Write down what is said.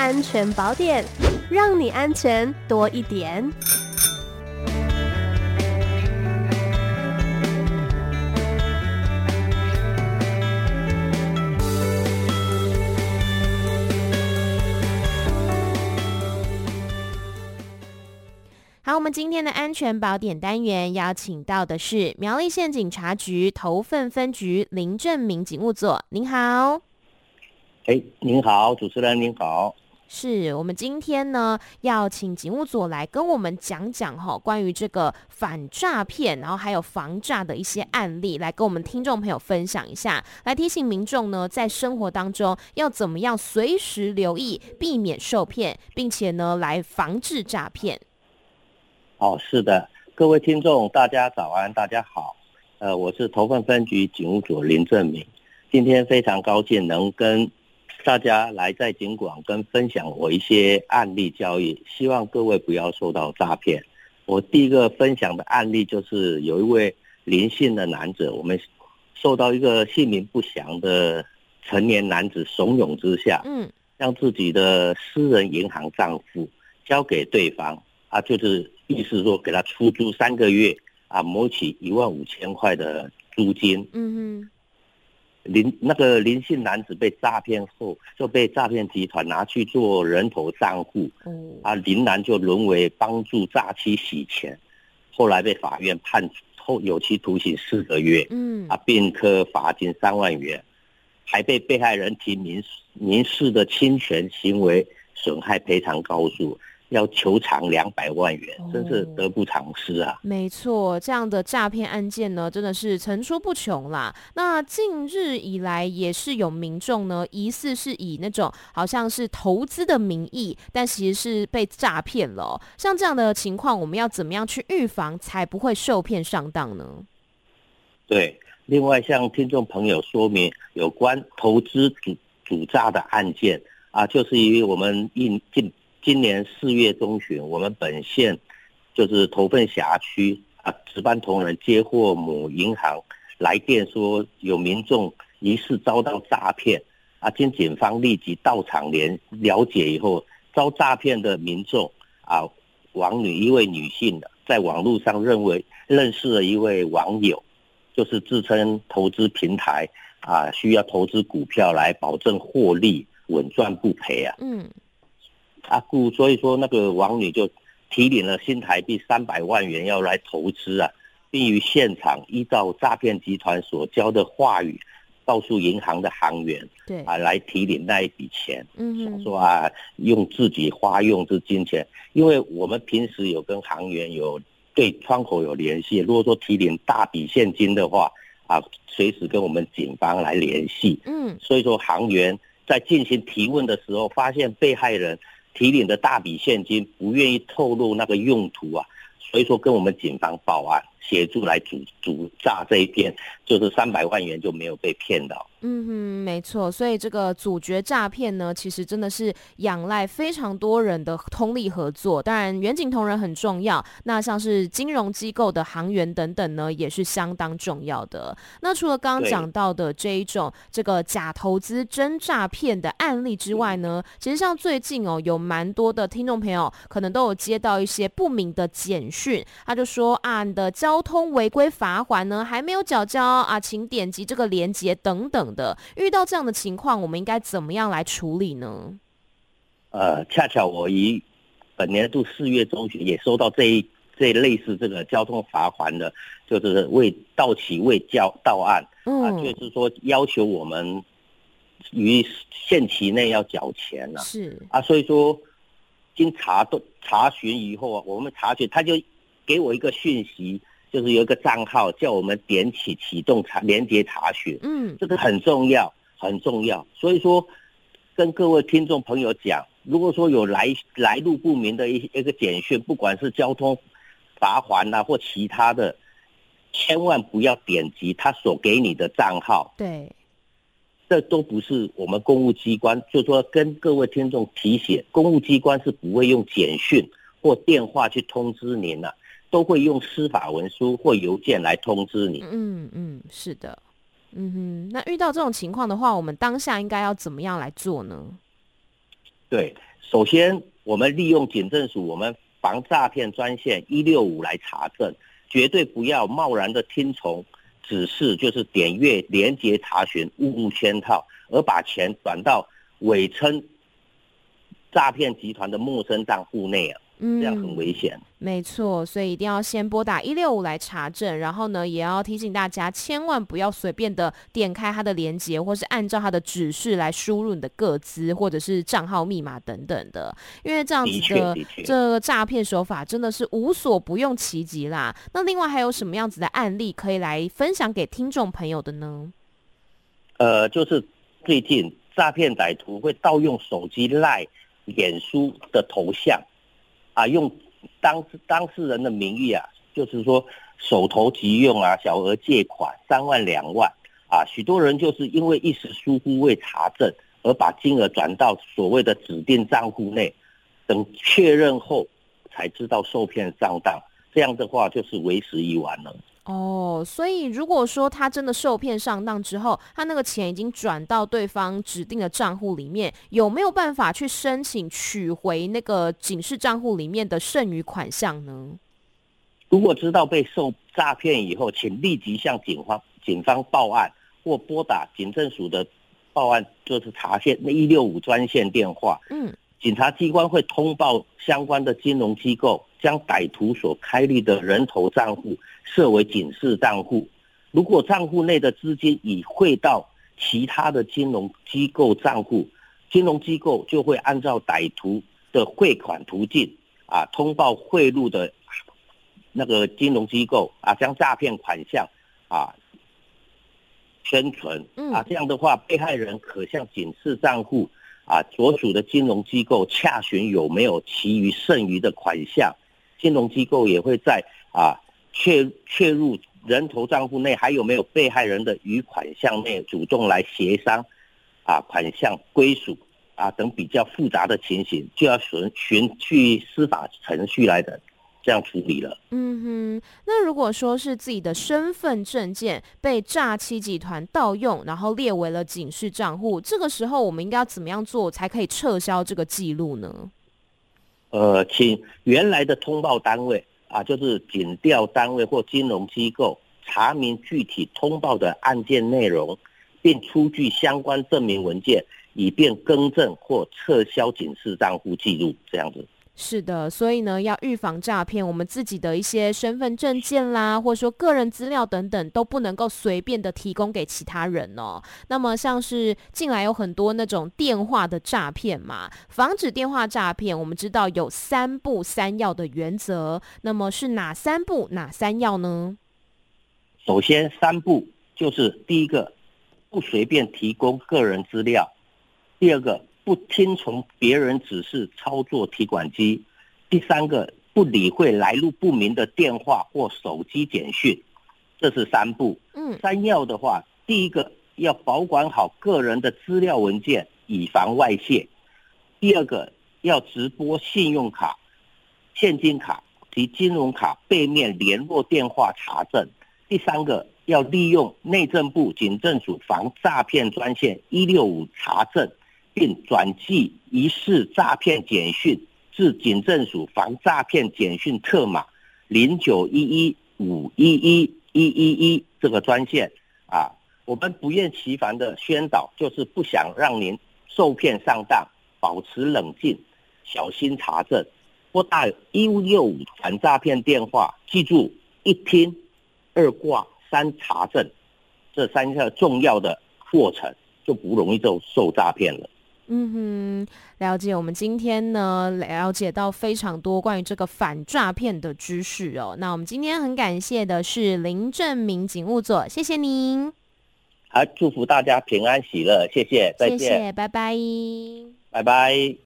安全宝典，让你安全多一点。好，我们今天的安全宝典单元邀请到的是苗栗县警察局头份分局林正明警务佐，您好。哎，您好，主持人您好。是我们今天呢要请警务组来跟我们讲讲哈，关于这个反诈骗，然后还有防诈的一些案例，来跟我们听众朋友分享一下，来提醒民众呢在生活当中要怎么样随时留意，避免受骗，并且呢来防治诈骗。哦，是的，各位听众，大家早安，大家好，呃，我是头份分局警务组林正明，今天非常高兴能跟大家来在警广跟分享我一些案例交易，希望各位不要受到诈骗。我第一个分享的案例就是有一位林姓的男子，我们受到一个姓名不详的成年男子怂恿之下，嗯，让自己的私人银行账户交给对方，啊，就是。意思说给他出租三个月啊，谋取一万五千块的租金。嗯哼，林那个林姓男子被诈骗后，就被诈骗集团拿去做人头账户。嗯，啊，林男就沦为帮助诈欺洗钱，后来被法院判后有期徒刑四个月。嗯，啊，并科罚金三万元，还被被害人提民民事的侵权行为损害赔偿告诉。要求偿两百万元，真是得不偿失啊！没错，这样的诈骗案件呢，真的是层出不穷啦。那近日以来，也是有民众呢，疑似是以那种好像是投资的名义，但其实是被诈骗了。像这样的情况，我们要怎么样去预防，才不会受骗上当呢？对，另外向听众朋友说明有关投资主主诈的案件啊，就是因为我们应进。今年四月中旬，我们本县就是头份辖区啊，值班同仁接获某银行来电说有民众疑似遭到诈骗啊，经警方立即到场联了解以后，遭诈骗的民众啊，王女一位女性的，在网络上认为认识了一位网友，就是自称投资平台啊，需要投资股票来保证获利稳赚不赔啊。嗯。啊，故所以说那个王女就提领了新台币三百万元要来投资啊，并于现场依照诈骗集团所教的话语，告诉银行的行员，对啊，来提领那一笔钱，嗯，想说啊，用自己花用之金钱，因为我们平时有跟行员有对窗口有联系，如果说提领大笔现金的话，啊，随时跟我们警方来联系，嗯，所以说行员在进行提问的时候，发现被害人。提领的大笔现金不愿意透露那个用途啊，所以说跟我们警方报案，协助来主主诈这一片，就是三百万元就没有被骗到。嗯哼，没错，所以这个主角诈骗呢，其实真的是仰赖非常多人的通力合作。当然，远景同仁很重要，那像是金融机构的行员等等呢，也是相当重要的。那除了刚刚讲到的这一种这个假投资真诈骗的案例之外呢，其实像最近哦，有蛮多的听众朋友可能都有接到一些不明的简讯，他就说啊，你的交通违规罚锾呢还没有缴交啊，请点击这个链接等等。的遇到这样的情况，我们应该怎么样来处理呢？呃，恰巧我于本年度四月中旬也收到这一这一类似这个交通罚款的，就是未到期未交到案，嗯、啊，就是说要求我们于限期内要缴钱了，是啊，所以说经查都查询以后啊，我们查询他就给我一个讯息。就是有一个账号叫我们点起启动查连接查询，嗯，这个很重要，很重要。所以说，跟各位听众朋友讲，如果说有来来路不明的一一个简讯，不管是交通罚款啊或其他的，千万不要点击他所给你的账号。对，这都不是我们公务机关，就是说跟各位听众提醒，公务机关是不会用简讯或电话去通知您的啊。都会用司法文书或邮件来通知你。嗯嗯，是的，嗯哼。那遇到这种情况的话，我们当下应该要怎么样来做呢？对，首先，我们利用警政署我们防诈骗专线一六五来查证，绝对不要贸然的听从指示，就是点阅连接查询，误入圈套，而把钱转到伪称诈骗集团的陌生账户内啊。嗯，这样很危险。没错，所以一定要先拨打一六五来查证，然后呢，也要提醒大家，千万不要随便的点开它的连接，或是按照它的指示来输入你的个资或者是账号密码等等的，因为这样子的，的这个诈骗手法真的是无所不用其极啦。那另外还有什么样子的案例可以来分享给听众朋友的呢？呃，就是最近诈骗歹徒会盗用手机赖、脸书的头像。啊，用当当事人的名义啊，就是说手头急用啊，小额借款三万两万啊，许多人就是因为一时疏忽未查证，而把金额转到所谓的指定账户内，等确认后才知道受骗上当，这样的话就是为时已晚了。哦，所以如果说他真的受骗上当之后，他那个钱已经转到对方指定的账户里面，有没有办法去申请取回那个警示账户里面的剩余款项呢？如果知道被受诈骗以后，请立即向警方警方报案，或拨打警政署的报案就是查线那一六五专线电话。嗯。警察机关会通报相关的金融机构，将歹徒所开立的人头账户设为警示账户。如果账户内的资金已汇到其他的金融机构账户，金融机构就会按照歹徒的汇款途径啊，通报汇入的那个金融机构啊，将诈骗款项啊圈存啊，这样的话，被害人可向警示账户。啊，所属的金融机构洽询有没有其余剩余的款项，金融机构也会在啊确确入人头账户内还有没有被害人的余款项内主动来协商，啊款项归属啊等比较复杂的情形，就要循循去司法程序来的。这样处理了。嗯哼，那如果说是自己的身份证件被诈欺集团盗用，然后列为了警示账户，这个时候我们应该要怎么样做才可以撤销这个记录呢？呃，请原来的通报单位啊，就是警调单位或金融机构查明具体通报的案件内容，并出具相关证明文件，以便更正或撤销警示账户记录。这样子。是的，所以呢，要预防诈骗，我们自己的一些身份证件啦，或者说个人资料等等，都不能够随便的提供给其他人哦。那么，像是近来有很多那种电话的诈骗嘛，防止电话诈骗，我们知道有三不三要的原则。那么是哪三不哪三要呢？首先，三不就是第一个，不随便提供个人资料；第二个。不听从别人指示操作提款机，第三个不理会来路不明的电话或手机简讯，这是三步。嗯，三要的话，第一个要保管好个人的资料文件，以防外泄；第二个要直播信用卡、现金卡及金融卡背面联络电话查证；第三个要利用内政部警政署防诈骗专线一六五查证。并转寄疑似诈骗简讯至警政署防诈骗简讯特码零九一一五一一一一一这个专线啊，我们不厌其烦的宣导，就是不想让您受骗上当，保持冷静，小心查证，拨打一五六五反诈骗电话，记住一听、二挂、三查证这三个重要的过程，就不容易就受诈骗了。嗯哼，了解。我们今天呢，了解到非常多关于这个反诈骗的知识哦。那我们今天很感谢的是林正明警务所，谢谢您。好，祝福大家平安喜乐，谢谢，再见，谢谢，拜拜，拜拜。